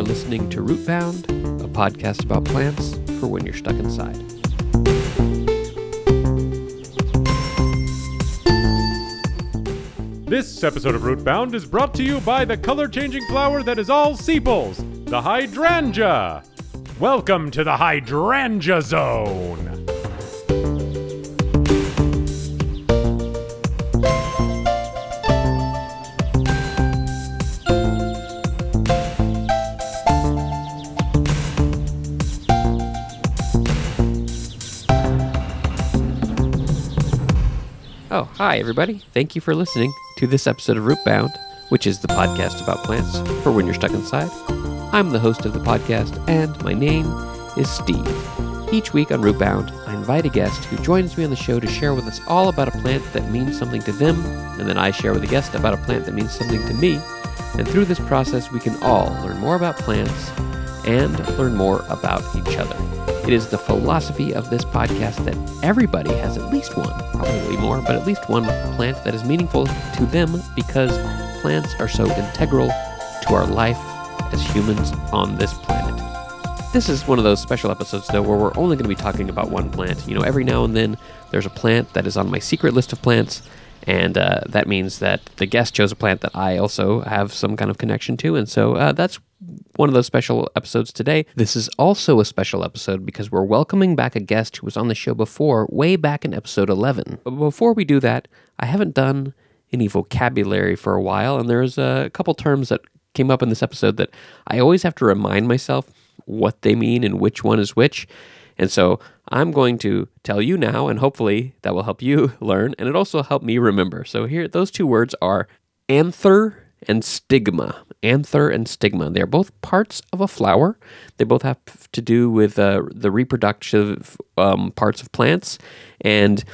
are listening to Rootbound, a podcast about plants for when you're stuck inside. This episode of Rootbound is brought to you by the color changing flower that is all sepals, the hydrangea. Welcome to the hydrangea zone. Hi, everybody. Thank you for listening to this episode of Rootbound, which is the podcast about plants for when you're stuck inside. I'm the host of the podcast, and my name is Steve. Each week on Rootbound, I invite a guest who joins me on the show to share with us all about a plant that means something to them, and then I share with a guest about a plant that means something to me. And through this process, we can all learn more about plants and learn more about each other. It is the philosophy of this podcast that everybody has at least one, probably more, but at least one plant that is meaningful to them because plants are so integral to our life as humans on this planet. This is one of those special episodes, though, where we're only going to be talking about one plant. You know, every now and then there's a plant that is on my secret list of plants, and uh, that means that the guest chose a plant that I also have some kind of connection to, and so uh, that's one of those special episodes today. This is also a special episode because we're welcoming back a guest who was on the show before, way back in episode 11. But before we do that, I haven't done any vocabulary for a while, and there's a couple terms that came up in this episode that I always have to remind myself what they mean and which one is which. And so I'm going to tell you now, and hopefully that will help you learn, and it also help me remember. So here, those two words are anther and stigma. Anther and stigma. They are both parts of a flower. They both have to do with uh, the reproductive um, parts of plants. And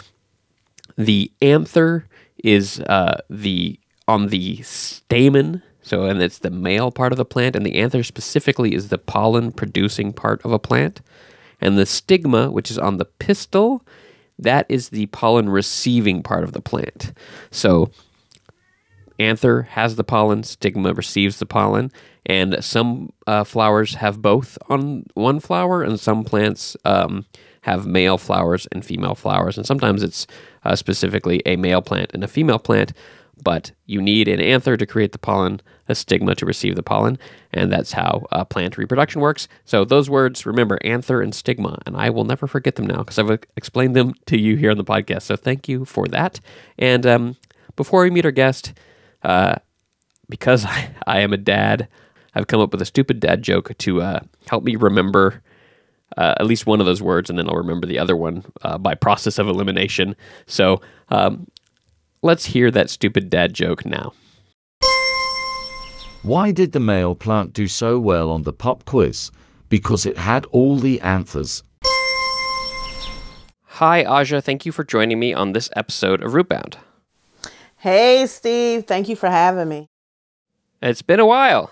the anther is uh, the on the stamen. So, and it's the male part of the plant, and the anther specifically is the pollen producing part of a plant. And the stigma, which is on the pistil, that is the pollen receiving part of the plant. So, anther has the pollen, stigma receives the pollen, and some uh, flowers have both on one flower, and some plants um, have male flowers and female flowers. And sometimes it's uh, specifically a male plant and a female plant, but you need an anther to create the pollen, a stigma to receive the pollen, and that's how uh, plant reproduction works. So those words, remember, anther and stigma, and I will never forget them now because I've explained them to you here on the podcast. So thank you for that. And um, before we meet our guest, uh, because I, I, am a dad, I've come up with a stupid dad joke to uh, help me remember uh, at least one of those words, and then I'll remember the other one uh, by process of elimination. So um, let's hear that stupid dad joke now. Why did the male plant do so well on the pop quiz? Because it had all the anthers. Hi, Aja. Thank you for joining me on this episode of Rootbound. Hey, Steve. Thank you for having me. It's been a while.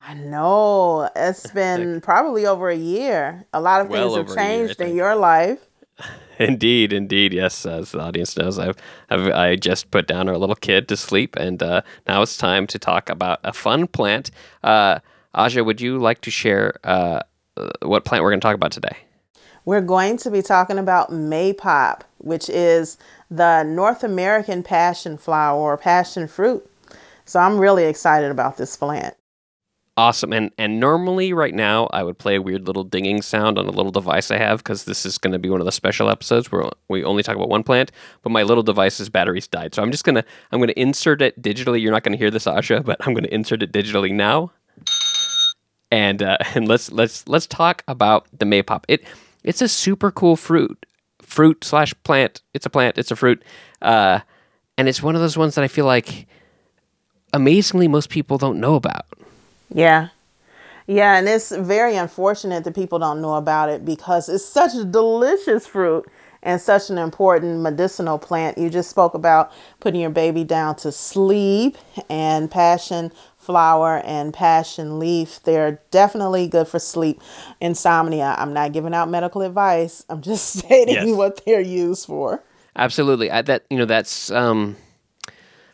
I know. It's been probably over a year. A lot of well things have changed year, in your life. Indeed, indeed, yes. As the audience knows, I've, I've I just put down our little kid to sleep, and uh, now it's time to talk about a fun plant. Uh, Aja, would you like to share uh, what plant we're going to talk about today? We're going to be talking about maypop, which is the North American passion flower or passion fruit. So I'm really excited about this plant. Awesome. And and normally right now I would play a weird little dinging sound on a little device I have because this is going to be one of the special episodes where we only talk about one plant. But my little device's batteries died, so I'm just gonna I'm gonna insert it digitally. You're not gonna hear this, Aja, but I'm gonna insert it digitally now. And uh, and let's let's let's talk about the maypop. It it's a super cool fruit, fruit slash plant. It's a plant. It's a fruit, uh, and it's one of those ones that I feel like amazingly most people don't know about. Yeah. Yeah, and it's very unfortunate that people don't know about it because it's such a delicious fruit and such an important medicinal plant. You just spoke about putting your baby down to sleep and passion flower and passion leaf. They're definitely good for sleep, insomnia. I'm not giving out medical advice. I'm just stating yes. what they're used for. Absolutely. I, that you know that's um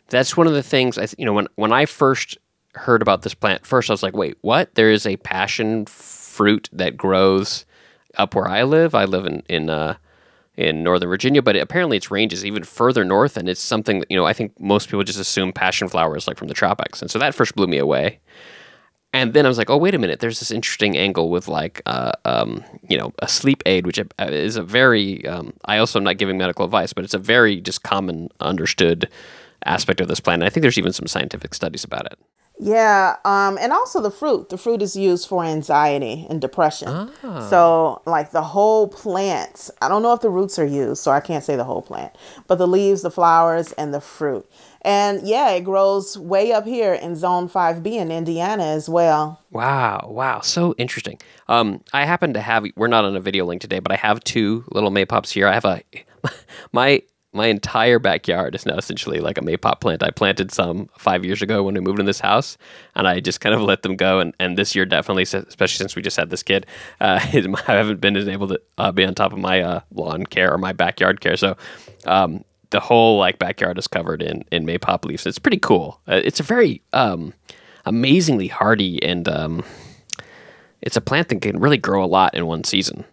that's one of the things I you know when when I first heard about this plant, first I was like, wait, what? There is a passion fruit that grows up where I live. I live in in uh, in Northern Virginia, but apparently its range is even further north, and it's something that you know I think most people just assume passion flower is like from the tropics, and so that first blew me away. And then I was like, oh wait a minute, there's this interesting angle with like uh, um, you know a sleep aid, which uh, is a very um, I also am not giving medical advice, but it's a very just common understood aspect of this plant. And I think there's even some scientific studies about it. Yeah, um, and also the fruit. The fruit is used for anxiety and depression. So, like the whole plant, I don't know if the roots are used, so I can't say the whole plant, but the leaves, the flowers, and the fruit. And yeah, it grows way up here in Zone 5B in Indiana as well. Wow, wow, so interesting. Um, I happen to have. We're not on a video link today, but I have two little maypops here. I have a my my entire backyard is now essentially like a maypop plant. I planted some five years ago when we moved in this house, and I just kind of let them go. And, and this year, definitely, especially since we just had this kid, uh, I haven't been as able to uh, be on top of my uh, lawn care or my backyard care. So. Um, the whole like backyard is covered in in maypop leaves. It's pretty cool. Uh, it's a very um, amazingly hardy and um, it's a plant that can really grow a lot in one season.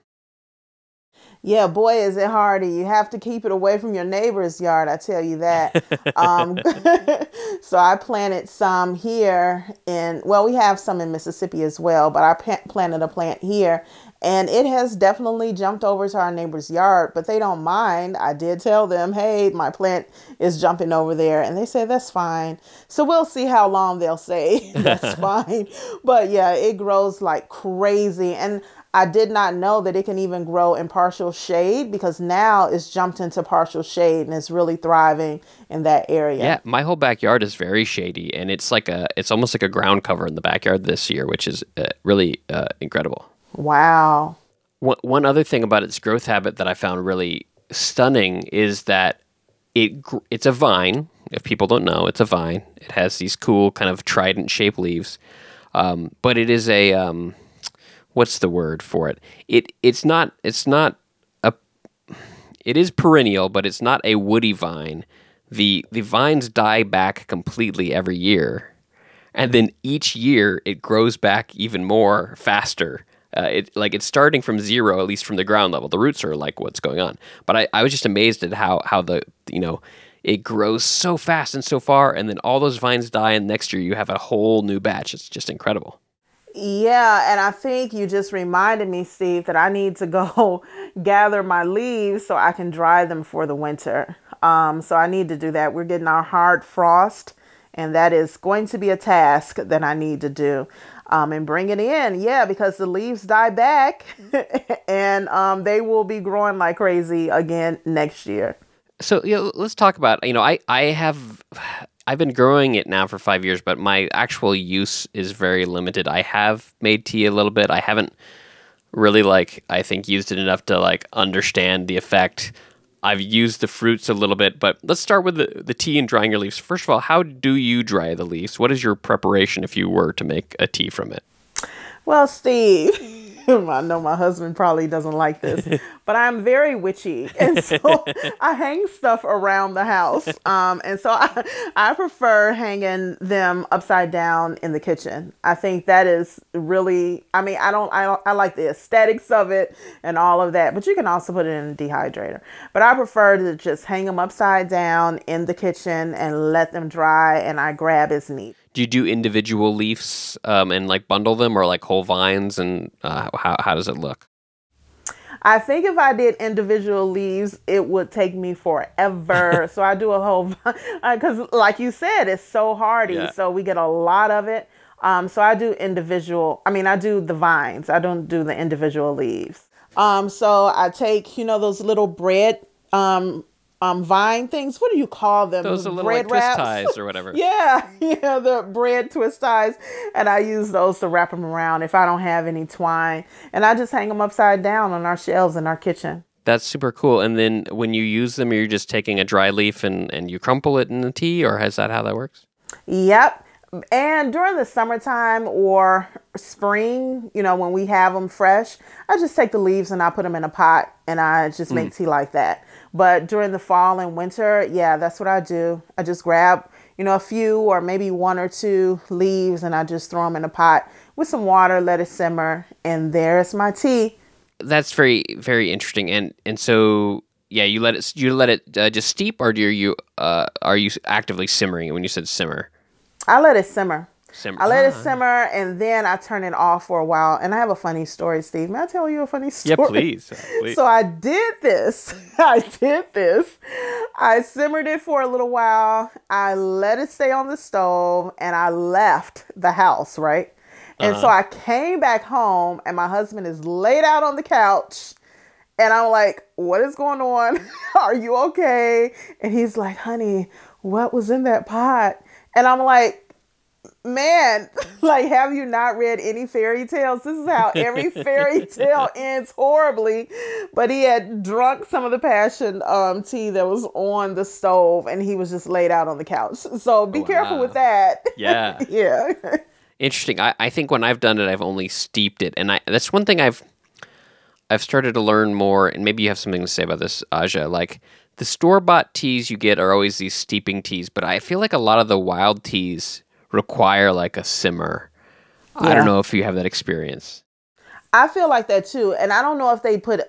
Yeah, boy, is it hardy. You have to keep it away from your neighbor's yard, I tell you that. um, so I planted some here in, well, we have some in Mississippi as well, but I planted a plant here and it has definitely jumped over to our neighbor's yard, but they don't mind. I did tell them, hey, my plant is jumping over there. And they said, that's fine. So we'll see how long they'll say that's fine. But yeah, it grows like crazy. And I did not know that it can even grow in partial shade because now it's jumped into partial shade and it's really thriving in that area. Yeah, my whole backyard is very shady and it's like a it's almost like a ground cover in the backyard this year, which is uh, really uh, incredible. Wow. One, one other thing about its growth habit that I found really stunning is that it it's a vine. If people don't know, it's a vine. It has these cool kind of trident shaped leaves, um, but it is a um, what's the word for it? It it's not it's not a it is perennial, but it's not a woody vine. The the vines die back completely every year. And then each year it grows back even more faster. Uh, it like it's starting from zero, at least from the ground level. The roots are like what's going on. But I, I was just amazed at how how the you know it grows so fast and so far, and then all those vines die, and next year you have a whole new batch. It's just incredible. Yeah, and I think you just reminded me, Steve, that I need to go gather my leaves so I can dry them for the winter. Um, so I need to do that. We're getting our hard frost, and that is going to be a task that I need to do. Um, and bring it in, yeah, because the leaves die back, and um, they will be growing like crazy again next year. So yeah, let's talk about you know I I have I've been growing it now for five years, but my actual use is very limited. I have made tea a little bit. I haven't really like I think used it enough to like understand the effect. I've used the fruits a little bit, but let's start with the, the tea and drying your leaves. First of all, how do you dry the leaves? What is your preparation if you were to make a tea from it? Well, Steve, I know my husband probably doesn't like this, but I'm very witchy. And so I hang stuff around the house. Um, and so I, I prefer hanging them upside down in the kitchen. I think that is really, I mean, I don't, I don't, I like the aesthetics of it and all of that, but you can also put it in a dehydrator. But I prefer to just hang them upside down in the kitchen and let them dry and I grab as neat do you do individual leaves um, and like bundle them or like whole vines and uh, how, how does it look I think if I did individual leaves, it would take me forever. so I do a whole, because like you said, it's so hardy. Yeah. So we get a lot of it. Um, so I do individual, I mean, I do the vines. I don't do the individual leaves. Um, so I take, you know, those little bread um, um vine things. What do you call them? Those are little bread like, twist ties or whatever. yeah, yeah, the bread twist ties, and I use those to wrap them around if I don't have any twine, and I just hang them upside down on our shelves in our kitchen. That's super cool. And then when you use them, you're just taking a dry leaf and and you crumple it in the tea, or is that how that works? Yep. And during the summertime or spring, you know, when we have them fresh, I just take the leaves and I put them in a pot and I just make mm. tea like that. But during the fall and winter, yeah, that's what I do. I just grab, you know, a few or maybe one or two leaves, and I just throw them in a pot with some water, let it simmer, and there's my tea. That's very very interesting. And and so yeah, you let it you let it uh, just steep, or do you uh, are you actively simmering it when you said simmer? I let it simmer. Simmer. I let it Ah. simmer and then I turn it off for a while. And I have a funny story, Steve. May I tell you a funny Yeah, story? please. uh, please. So I did this. I did this. I simmered it for a little while. I let it stay on the stove and I left the house, right? And so I came back home and my husband is laid out on the couch. And I'm like, what is going on? Are you okay? And he's like, honey, what was in that pot? And I'm like, man, like, have you not read any fairy tales? This is how every fairy tale ends horribly. But he had drunk some of the passion um, tea that was on the stove and he was just laid out on the couch. So be careful with that. yeah. yeah. Interesting. I, I think when I've done it, I've only steeped it, and I that's one thing I've I've started to learn more. And maybe you have something to say about this, Aja. Like the store bought teas you get are always these steeping teas, but I feel like a lot of the wild teas require like a simmer. I don't know if you have that experience. I feel like that too. And I don't know if they put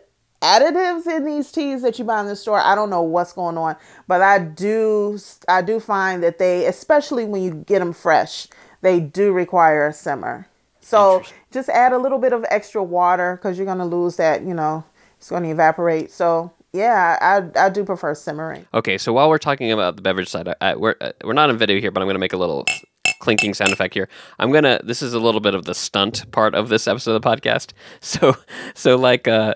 additives in these teas that you buy in the store. I don't know what's going on, but I do I do find that they especially when you get them fresh, they do require a simmer. So just add a little bit of extra water cuz you're going to lose that, you know, it's going to evaporate. So, yeah, I I do prefer simmering. Okay, so while we're talking about the beverage side, I, I, we're uh, we're not on video here, but I'm going to make a little clinking sound effect here. I'm gonna. This is a little bit of the stunt part of this episode of the podcast. So so like uh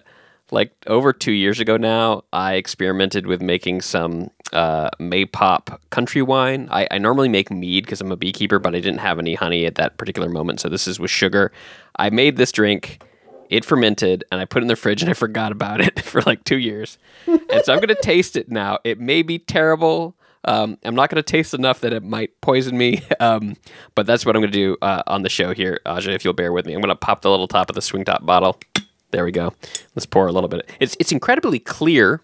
like over two years ago now, I experimented with making some uh, Maypop country wine. I, I normally make mead because I'm a beekeeper, but I didn't have any honey at that particular moment, so this is with sugar. I made this drink. It fermented, and I put it in the fridge, and I forgot about it for like two years. and so I'm to taste it now. It may be terrible. Um, I'm not going to taste enough that it might poison me, um, but that's what I'm going to do uh, on the show here, Aja. If you'll bear with me, I'm going to pop the little top of the swing top bottle. There we go. Let's pour a little bit. It's it's incredibly clear.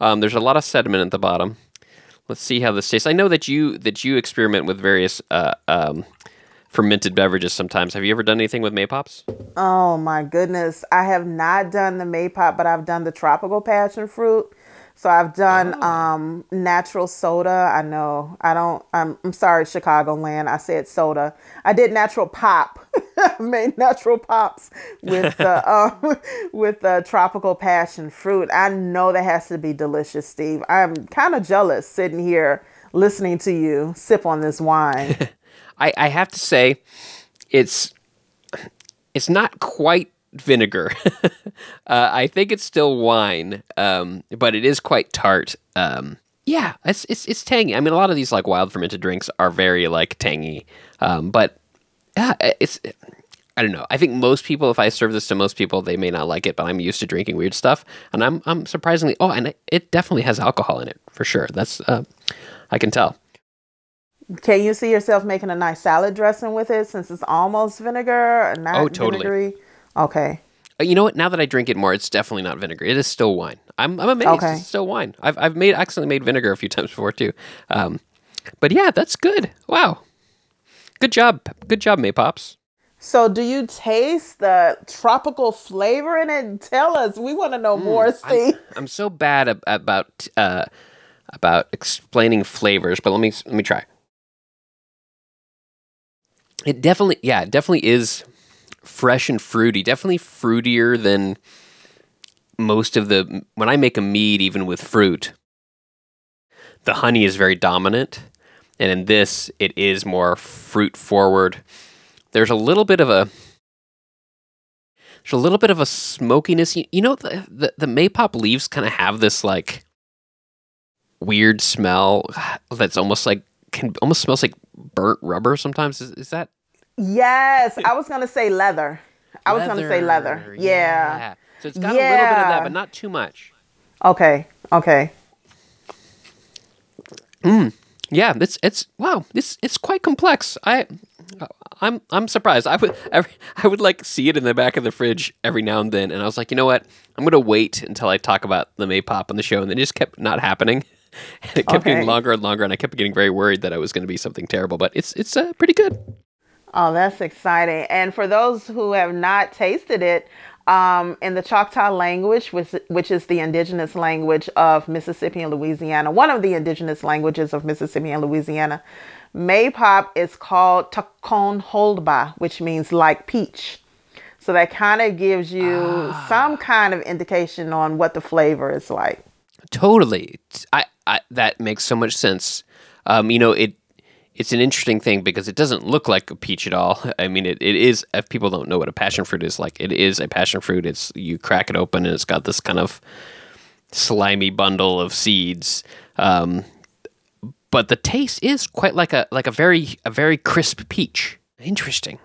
Um, there's a lot of sediment at the bottom. Let's see how this tastes. I know that you that you experiment with various uh, um, fermented beverages sometimes. Have you ever done anything with Maypops? Oh my goodness. I have not done the Maypop, but I've done the tropical passion fruit. So I've done um, natural soda. I know. I don't. I'm, I'm sorry, Chicagoland. I said soda. I did natural pop. I made natural pops with the um, with the tropical passion fruit. I know that has to be delicious, Steve. I'm kind of jealous sitting here listening to you sip on this wine. I, I have to say, it's it's not quite vinegar. uh, I think it's still wine, um, but it is quite tart. Um, yeah, it's, it's it's tangy. I mean, a lot of these like wild fermented drinks are very like tangy, um, but yeah, it's. I don't know. I think most people, if I serve this to most people, they may not like it. But I'm used to drinking weird stuff, and I'm I'm surprisingly. Oh, and it, it definitely has alcohol in it for sure. That's uh, I can tell. Can you see yourself making a nice salad dressing with it since it's almost vinegar not Oh, totally. vinegary? Okay. Uh, You know what? Now that I drink it more, it's definitely not vinegar. It is still wine. I'm, I'm amazed. Okay. It's still wine. I've, I've made accidentally made vinegar a few times before too. Um, but yeah, that's good. Wow. Good job. Good job, May Pops. So do you taste the tropical flavor in it? Tell us. We want to know more, I'm, I'm so bad ab- about uh, about explaining flavors, but let me let me try. It definitely, yeah, it definitely is fresh and fruity. Definitely fruitier than most of the. When I make a mead, even with fruit, the honey is very dominant, and in this, it is more fruit forward. There's a little bit of a there's a little bit of a smokiness. You, know, the the, the maypop leaves kind of have this like weird smell that's almost like can almost smells like burnt rubber. Sometimes is, is that Yes, I was gonna say leather. I was gonna say leather. Yeah. So it's got a little bit of that, but not too much. Okay. Okay. Yeah, it's it's wow, it's it's quite complex. I I'm I'm surprised. I would every, I would like see it in the back of the fridge every now and then, and I was like, you know what? I'm gonna wait until I talk about the Maypop on the show, and then it just kept not happening. and it kept getting longer and longer, and I kept getting very worried that it was going to be something terrible. But it's it's uh, pretty good. Oh, that's exciting. And for those who have not tasted it, um, in the Choctaw language, which, which is the indigenous language of Mississippi and Louisiana, one of the indigenous languages of Mississippi and Louisiana, Maypop is called Takon Holdba, which means like peach. So that kind of gives you some kind of indication on what the flavor is like. Totally. I, I that makes so much sense. Um, you know, it it's an interesting thing because it doesn't look like a peach at all. I mean, it, it is. If people don't know what a passion fruit is like, it is a passion fruit. It's you crack it open and it's got this kind of slimy bundle of seeds. Um, but the taste is quite like a like a very a very crisp peach. Interesting.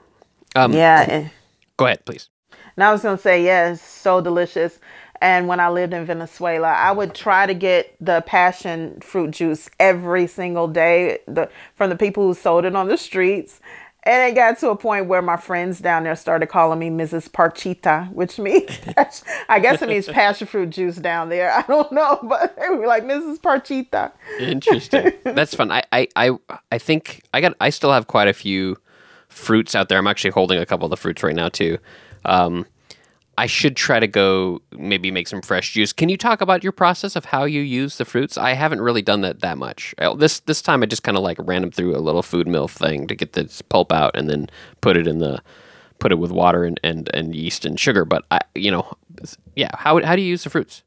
Um, Yeah. Go ahead, please. And I was gonna say, yeah, so delicious. And when I lived in Venezuela, I would try to get the passion fruit juice every single day the, from the people who sold it on the streets. And it got to a point where my friends down there started calling me Mrs. Parchita, which means, I guess it means passion fruit juice down there. I don't know, but they were like, Mrs. Parchita. Interesting. That's fun. I, I, I, I think I got. I still have quite a few fruits out there. I'm actually holding a couple of the fruits right now too. Um, I should try to go maybe make some fresh juice. Can you talk about your process of how you use the fruits? I haven't really done that that much. This this time I just kind of like ran them through a little food mill thing to get the pulp out and then put it in the put it with water and, and, and yeast and sugar. But I, you know, yeah. How how do you use the fruits?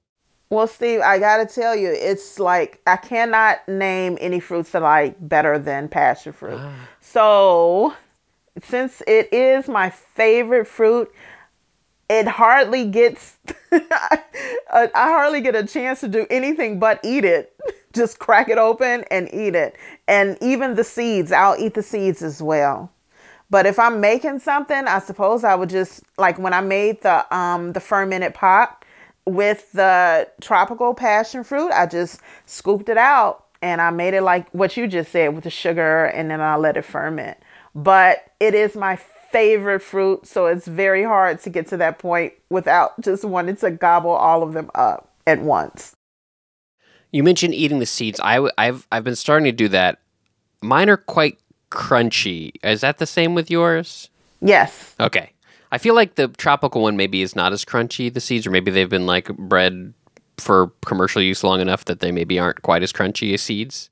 Well, Steve, I gotta tell you, it's like I cannot name any fruits that I like better than passion fruit. Ah. So, since it is my favorite fruit, it hardly gets I, hardly get a chance to do anything but eat it. Just crack it open and eat it. And even the seeds, I'll eat the seeds as well. But if I'm making something, I suppose I would just like when I made the um the fermented pop with the tropical passion fruit, I just scooped it out and I made it like what you just said with the sugar and then I let it ferment. But it is my favorite fruit, so it's very hard to get to that point without just wanting to gobble all of them up at once. You mentioned eating the seeds. I, w- I've I've been starting to do that. Mine are quite crunchy. Is that the same with yours? Yes. Okay. I feel like the tropical one maybe is not as crunchy. The seeds, or maybe they've been like bred for commercial use long enough that they maybe aren't quite as crunchy as seeds.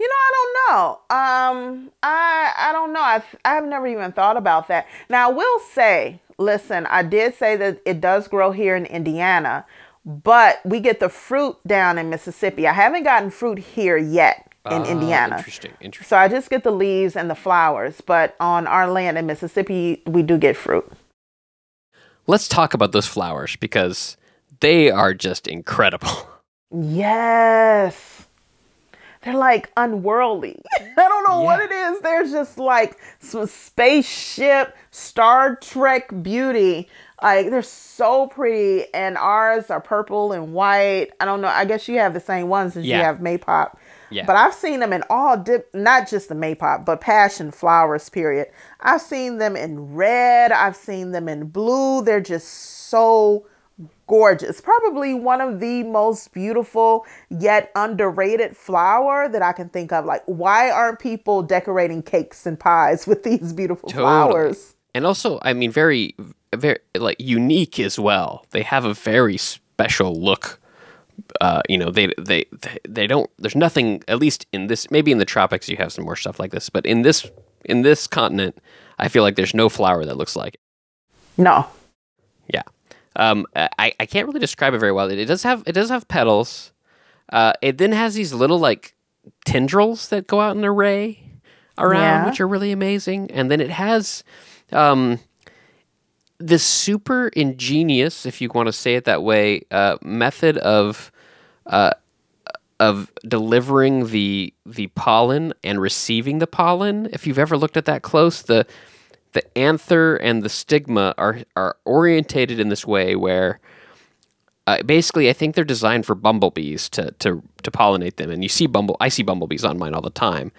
You know, I don't know. Um, I I don't know. I've I've never even thought about that. Now I will say, listen, I did say that it does grow here in Indiana, but we get the fruit down in Mississippi. I haven't gotten fruit here yet in Ah, Indiana. Interesting. Interesting. So I just get the leaves and the flowers, but on our land in Mississippi, we do get fruit. Let's talk about those flowers because they are just incredible. Yes. They're like unworldly. I don't know what it is. They're just like some spaceship Star Trek beauty. Like they're so pretty, and ours are purple and white. I don't know. I guess you have the same ones as Yeah. you have Maypop. Yeah. But I've seen them in all dip, not just the Maypop, but passion flowers. Period. I've seen them in red. I've seen them in blue. They're just so gorgeous. Probably one of the most beautiful yet underrated flower that I can think of. Like, why aren't people decorating cakes and pies with these beautiful flowers? And also, I mean, very, very like unique as well. They have a very special look. Uh, you know, they, they they they don't. There's nothing. At least in this, maybe in the tropics, you have some more stuff like this. But in this in this continent, I feel like there's no flower that looks like it. No. Yeah. Um, I, I can't really describe it very well. It, it does have it does have petals. Uh, it then has these little like tendrils that go out in an array around, Yeah. which are really amazing. And then it has um, this super ingenious, if you want to say it that way, uh, method of uh, of delivering the the pollen and receiving the pollen. If you've ever looked at that close, the the anther and the stigma are are orientated in this way where uh, basically I think they're designed for bumblebees to to to pollinate them. And you see bumble I see bumblebees on mine all the time,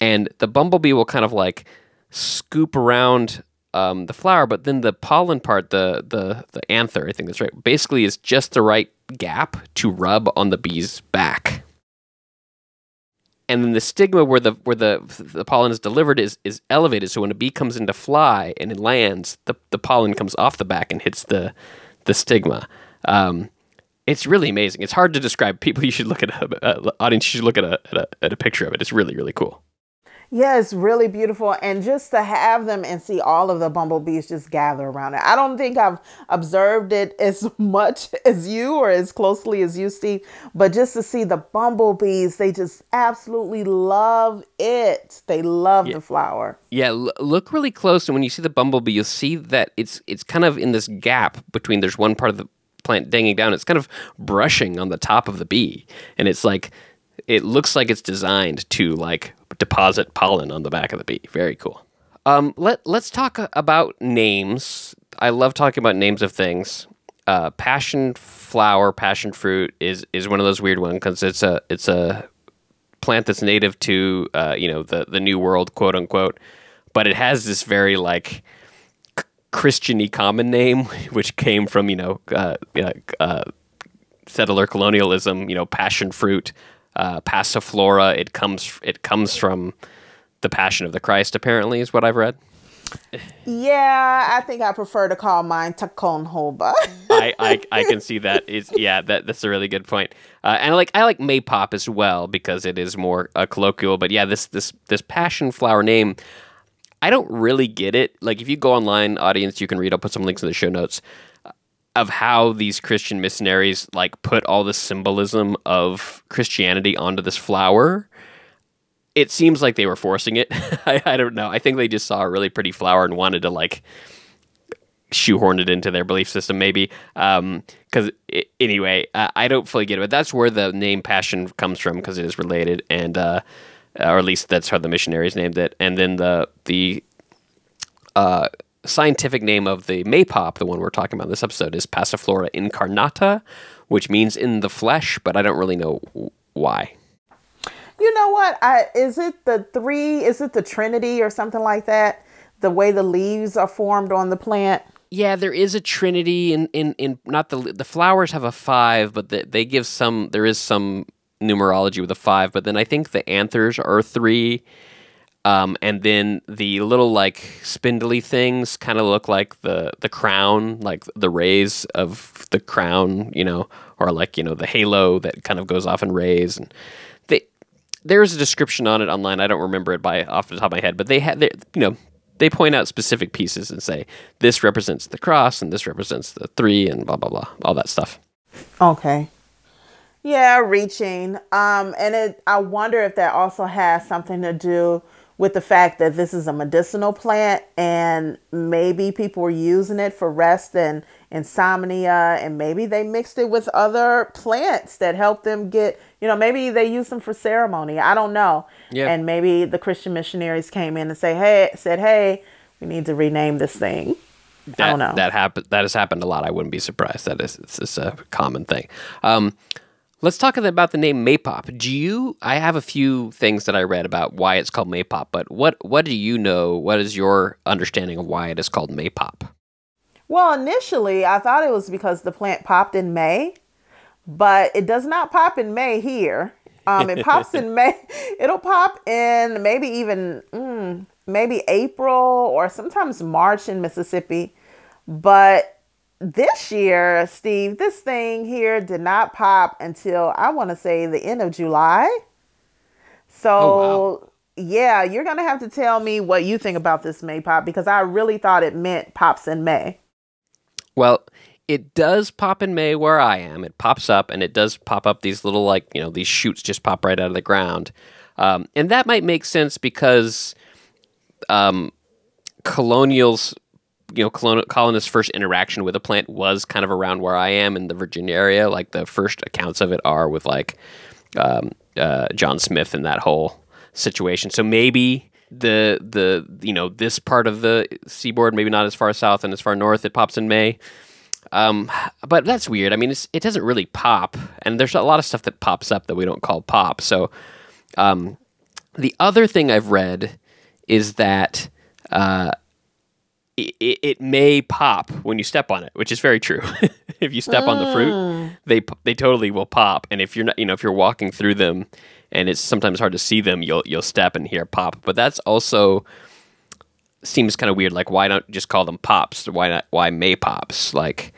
and the bumblebee will kind of like scoop around um, the flower, but then the pollen part, the the the anther, I think that's right, basically is just the right gap to rub on the bee's back. And then the stigma where the where the the pollen is delivered is is elevated. So when a bee comes in to fly and it lands, the the pollen comes off the back and hits the the stigma. Um, it's really amazing. It's hard to describe. People, you should look at a, uh, audience. You should look at a, at a at a picture of it. It's really really cool. Yeah, it's really beautiful. And just to have them and see all of the bumblebees just gather around it. I don't think I've observed it as much as you or as closely as you, Steve, but just to see the bumblebees, they just absolutely love it. They love Yeah. the flower. Yeah, l- look really close, and when you see the bumblebee, you'll see that it's it's kind of in this gap between. There's one part of the plant dangling down. It's kind of brushing on the top of the bee, and it's like it looks like it's designed to like deposit pollen on the back of the bee. Very cool. Um, let let's talk about names. I love talking about names of things. Uh, passion flower, passion fruit is is one of those weird ones because it's a it's a plant that's native to uh, you know the the new world quote unquote but it has this very like christiany common name which came from you know uh, uh, uh, settler colonialism you know passion fruit uh, passiflora it comes it comes from the passion of the christ apparently is what i've read Yeah, I think I prefer to call mine Takonhoba. I, I I can see that is yeah that that's a really good point. Uh, and I like I like Maypop as well because it is more uh, colloquial. But yeah, this this this passion flower name, I don't really get it. Like if you go online, audience, you can read. I'll put some links in the show notes of how these Christian missionaries like put all the symbolism of Christianity onto this flower. It seems like they were forcing it. I, I don't know. I think they just saw a really pretty flower and wanted to like shoehorned it into their belief system, maybe. Because anyway, I, I don't fully get it, but that's where the name Passion comes from because it is related, and uh, or at least that's how the missionaries named it. And then the the uh, scientific name of the maypop, the one we're talking about in this episode, is Passiflora incarnata, which means in the flesh, but I don't really know why. You know what? I is it the three? Is it the Trinity or something like that? The way the leaves are formed on the plant. Yeah, there is a trinity in in, in not the the flowers have a five, but the, they give some. There is some numerology with a five, but then I think the anthers are three, um, and then the little like spindly things kind of look like the the crown, like the rays of the crown, you know, or like you know the halo that kind of goes off in rays, and they there's a description on it online. I don't remember it by off the top of my head, but they had, you know, they point out specific pieces and say this represents the cross and this represents the three and blah blah blah, all that stuff. Okay. Yeah, reaching. Um, and it I wonder if that also has something to do with the fact that this is a medicinal plant and maybe people were using it for rest and insomnia and maybe they mixed it with other plants that helped them get you know maybe they used them for ceremony i don't know Yeah. and maybe the christian missionaries came in and say hey said hey we need to rename this thing That, i don't know That happened. That has happened a lot. I wouldn't be surprised. That is it's, it's a common thing. Um, let's talk about the name Maypop. Do you? I have a few things that I read about why it's called Maypop, but what what do you know? What is your understanding of why it is called Maypop? Well, initially, I thought it was because the plant popped in May, but it does not pop in May here. Um, it pops in May. It'll pop in maybe even mm, maybe April or sometimes March in Mississippi. But this year, Steve, this thing here did not pop until I want to say the end of July. So, Oh, yeah, you're going to have to tell me what you think about this May pop because I really thought it meant pops in May. Well, it does pop in May where I am. It pops up and it does pop up these little, like, you know, these shoots just pop right out of the ground. Um, and that might make sense because um, colonials, you know, colon- colonists' first interaction with a plant was kind of around where I am in the Virginia area. Like the first accounts of it are with like um, uh, John Smith and that whole situation. So maybe the the you know this part of the seaboard, maybe not as far south and as far north, it pops in May. Um, but that's weird. I mean, it doesn't really pop, and there's a lot of stuff that pops up that we don't call pop. So, um, the other thing I've read is that uh, it, it may pop when you step on it, which is very true. if you step on the fruit, they they totally will pop. And if you're not, you know, if you're walking through them and it's sometimes hard to see them. You'll you'll step and hear pop, but that's also seems kind of weird. Like, why don't just call them pops? Why not? Why may pops? Like,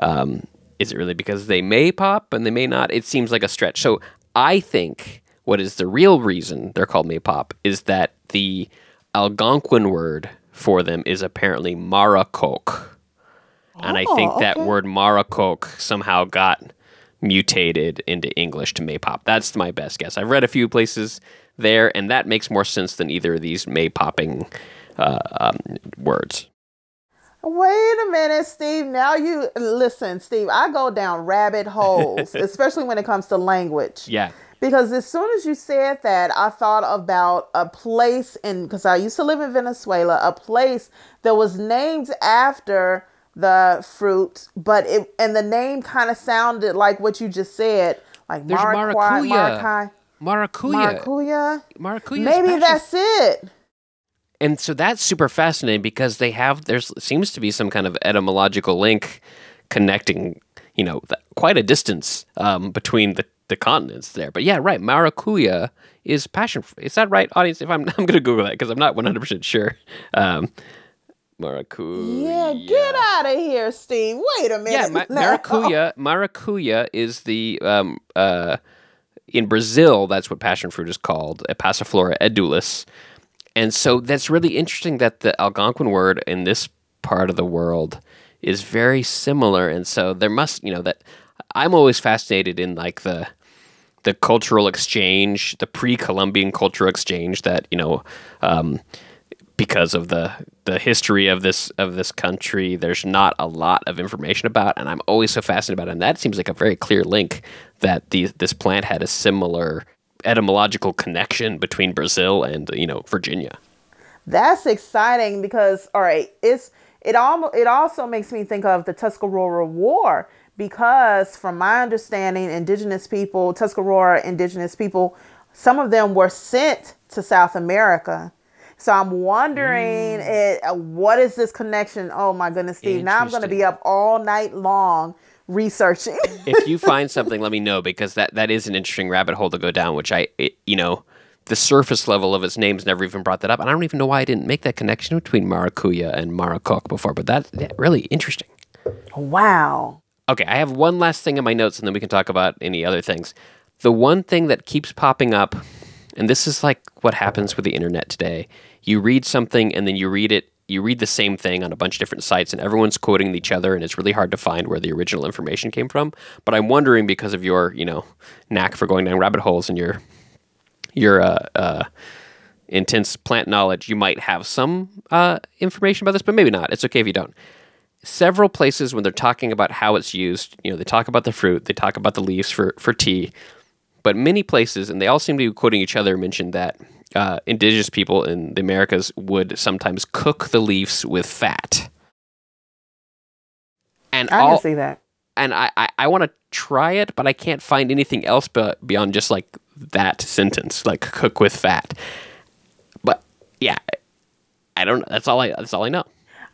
um, is it really because they may pop and they may not? It seems like a stretch. So I think what is the real reason they're called may pop is that the Algonquin word for them is apparently maracock. And I think Oh, that okay. word maracock somehow got mutated into English to maypop. That's my best guess. I've read a few places there, and that makes more sense than either of these may popping uh, um, words. Wait a minute, Steve. Now you listen, Steve. I go down rabbit holes, especially when it comes to language. Yeah. Because as soon as you said that, I thought about a place in because I used to live in Venezuela, a place that was named after the fruit, but it and the name kind of sounded like what you just said, like There's maracuja, maracuya. maracuja, Maracuya. maracuja. Maracuya. Maybe passion that's it. and so that's super fascinating because they have there seems to be some kind of etymological link connecting you know th- quite a distance um, between the, the continents there but yeah right maracuya is passion fruit is that right audience if i'm i'm gonna google that because i'm not 100% sure um, maracuya Yeah, get out of here, Steve. Wait a minute. yeah, ma- maracuya. Maracuya is the um, uh, in Brazil. That's what passion fruit is called, a Passiflora edulis. And so that's really interesting that the Algonquin word in this part of the world is very similar. And so there must, you know, that I'm always fascinated in like the the cultural exchange, the pre-Columbian cultural exchange that you know. Um, because of the the history of this of this country there's not a lot of information about and i'm always so fascinated about it and that seems like a very clear link that the, this plant had a similar etymological connection between brazil and you know virginia That's exciting because all right, it's it almost it also makes me think of the Tuscarora War because from my understanding, indigenous people, Tuscarora indigenous people, some of them were sent to South America. So I'm wondering it, uh, what is this connection? Oh my goodness, Steve! Now I'm going to be up all night long researching. if you find something let me know because that that is an interesting rabbit hole to go down which i it, you know the surface level of its names never even brought that up and i don't even know why i didn't make that connection between maracuya and maracock before but that's yeah, really interesting wow. Okay, I have one last thing in my notes and then we can talk about any other things. The one thing that keeps popping up, and this is like what happens with the internet today you read something and then you read it, you read the same thing on a bunch of different sites and everyone's quoting each other and it's really hard to find where the original information came from. But I'm wondering because of your, you know, knack for going down rabbit holes and your, your, uh, uh, intense plant knowledge, you might have some uh, information about this, but maybe not. It's okay if you don't several places when they're talking about how it's used, you know, they talk about the fruit, they talk about the leaves for, for tea, but many places, and they all seem to be quoting each other, mentioned that uh, indigenous people in the Americas would sometimes cook the leaves with fat. And I all, can see that. and I, I, I want to try it, but I can't find anything else but beyond just like that sentence, like cook with fat. But yeah, I don't. That's all I. That's all I know.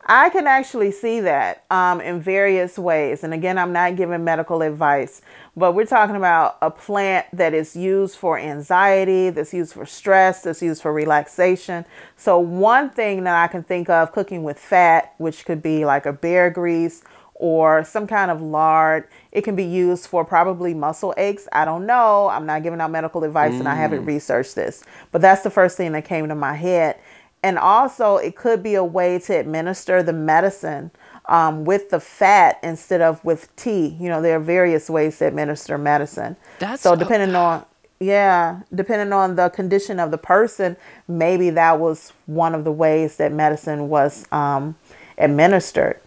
I can actually see that um, in various ways. And again, I'm not giving medical advice, but we're talking about a plant that is used for anxiety, that's used for stress, that's used for relaxation. So, one thing that I can think of cooking with fat, which could be like a bear grease or some kind of lard, it can be used for probably muscle aches. I don't know. I'm not giving out medical advice and I haven't researched this, but that's the first thing that came to my head and also it could be a way to administer the medicine um, with the fat instead of with tea. You know, there are various ways to administer medicine. That's so a- depending on yeah, depending on the condition of the person, maybe that was one of the ways that medicine was um, administered.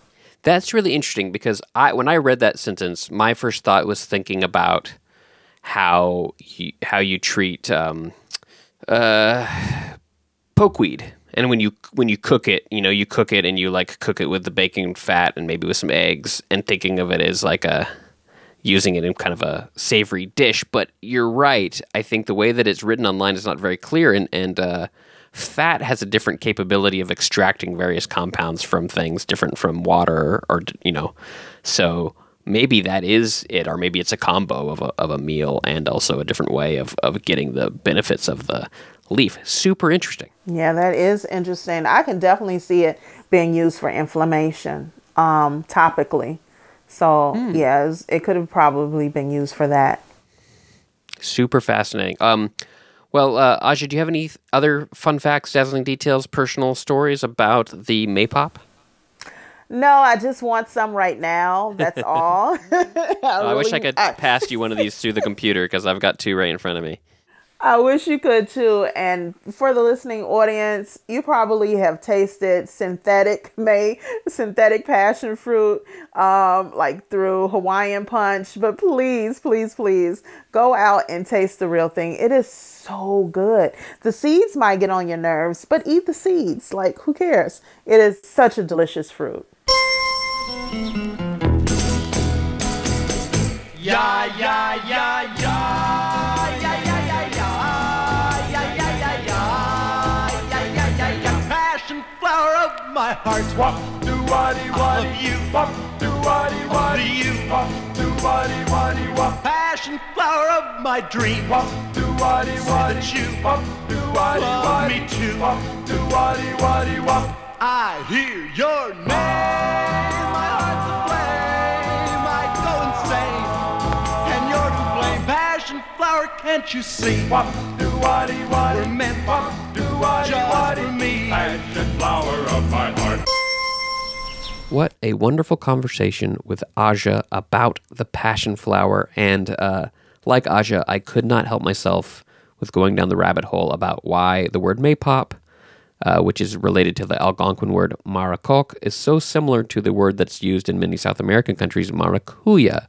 That's really interesting because I when I read that sentence, my first thought was thinking about how you, how you treat um, uh, pokeweed, and when you when you cook it, you know, you cook it and you like cook it with the baking fat and maybe with some eggs, and thinking of it as like a using it in kind of a savory dish. But you're right. I think the way that it's written online is not very clear, and and uh, fat has a different capability of extracting various compounds from things, different from water, or you know, so maybe that is it, or maybe it's a combo of a, of a meal and also a different way of, of getting the benefits of the leaf. Super interesting. Yeah, that is interesting. I can definitely see it being used for inflammation um, topically. So, yeah, it's- it could have probably been used for that. Super fascinating. Um, well, uh, Aja, do you have any other fun facts, dazzling details, personal stories about the Maypop? No, I just want some right now. That's all. I, I wish I really- could pass you one of these through the computer because I've got two right in front of me. I wish you could too. And for the listening audience, you probably have tasted synthetic May, synthetic passion fruit, um, like through Hawaiian punch. But please, please, please go out and taste the real thing. It is so good. The seeds might get on your nerves, but eat the seeds. Like, who cares? It is such a delicious fruit. Yeah, yeah, yeah, yeah. Yeah, yeah, yeah, yeah. Yeah, yeah, yeah, yeah. Yeah, yeah, yeah, yeah. Passion flower of my heart. Wop, do waddy waddy, you. wop, do waddy waddy, you. wop, do waddy waddy, wop, Passion flower of my dream. wop, do waddy waddy, you wop, do waddy waddy, me too. wop, do waddy waddy, wop. I hear your name. My heart's aflame. I go insane. And you're to blame. Passion flower, can't you see? Wop, do waddy waddy, We're meant wop, do waddy just waddy, for me. passion flower of my heart. What a wonderful conversation with Aja about the passion flower. And uh, like Aja, I could not help myself with going down the rabbit hole about why the word maypop, uh, which is related to the Algonquin word maracock, is so similar to the word that's used in many South American countries, maracuya.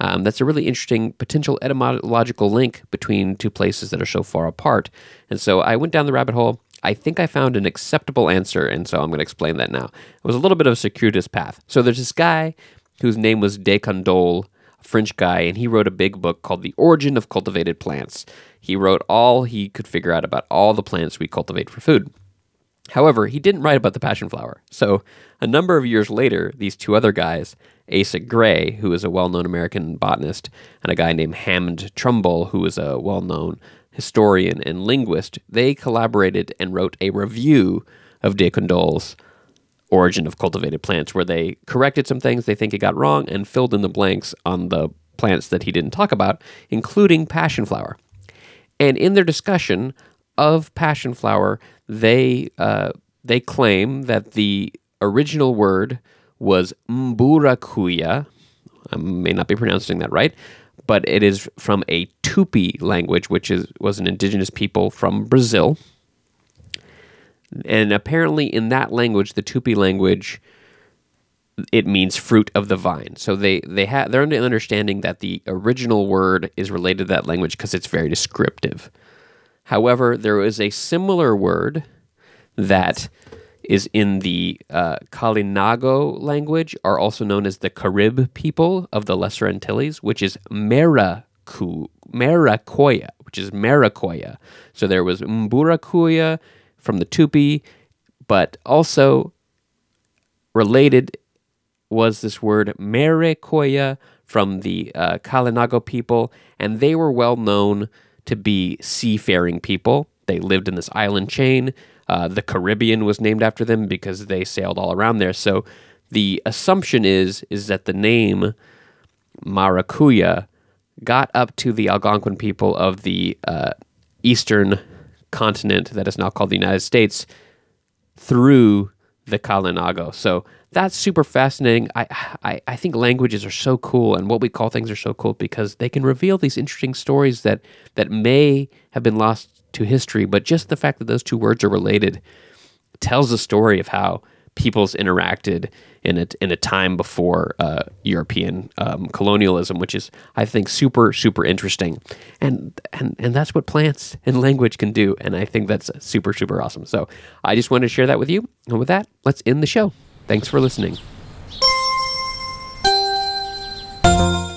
Um, that's a really interesting potential etymological link between two places that are so far apart. And so I went down the rabbit hole. I think I found an acceptable answer, and so I'm going to explain that now. It was a little bit of a circuitous path. So there's this guy whose name was De Candolle, a French guy, and he wrote a big book called The Origin of Cultivated Plants. He wrote all he could figure out about all the plants we cultivate for food. However, he didn't write about the passion flower. So, a number of years later, these two other guys, Asa Gray, who is a well known American botanist, and a guy named Hammond Trumbull, who is a well known historian and linguist, they collaborated and wrote a review of De Candolle's Origin of Cultivated Plants, where they corrected some things they think he got wrong and filled in the blanks on the plants that he didn't talk about, including passion flower. And in their discussion of passion flower, they uh, they claim that the original word was mburakuya. I may not be pronouncing that right, but it is from a Tupi language, which is was an indigenous people from Brazil. And apparently, in that language, the Tupi language, it means fruit of the vine. So they they have they're under understanding that the original word is related to that language because it's very descriptive. However, there is a similar word that is in the uh, Kalinago language, are also known as the Carib people of the Lesser Antilles, which is Meraku, Merakoya, which is Marakoya. So there was Mburakuya from the Tupi, but also related was this word Merekoya from the uh, Kalinago people, and they were well known to be seafaring people. They lived in this island chain. Uh, the Caribbean was named after them because they sailed all around there. So the assumption is is that the name Maracuya got up to the Algonquin people of the uh, eastern continent that is now called the United States through the Kalinago. So that's super fascinating. I, I I think languages are so cool, and what we call things are so cool because they can reveal these interesting stories that that may have been lost to history. But just the fact that those two words are related tells a story of how peoples interacted in a in a time before uh, European um, colonialism, which is I think super super interesting, and and and that's what plants and language can do, and I think that's super super awesome. So I just wanted to share that with you, and with that, let's end the show. Thanks for listening.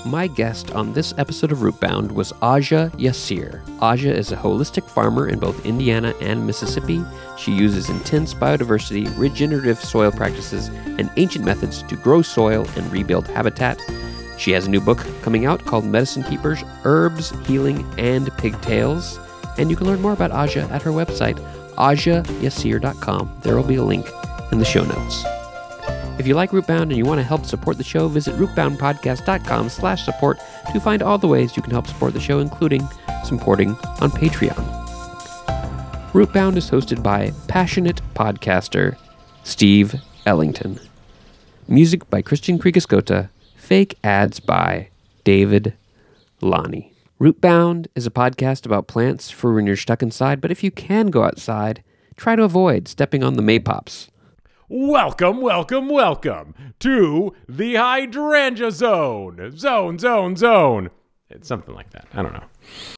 My guest on this episode of Rootbound was Aja Yasir. Aja is a holistic farmer in both Indiana and Mississippi. She uses intense biodiversity, regenerative soil practices, and ancient methods to grow soil and rebuild habitat. She has a new book coming out called Medicine Keepers Herbs, Healing, and Pigtails. And you can learn more about Aja at her website, ajayasir.com. There will be a link in the show notes. If you like Rootbound and you want to help support the show, visit rootboundpodcast.com slash support to find all the ways you can help support the show, including supporting on Patreon. Rootbound is hosted by passionate podcaster Steve Ellington. Music by Christian Kriegescota. Fake ads by David Lonnie. Rootbound is a podcast about plants for when you're stuck inside, but if you can go outside, try to avoid stepping on the maypops. Welcome, welcome, welcome to the hydrangea zone. Zone, zone, zone. It's something like that. I don't know.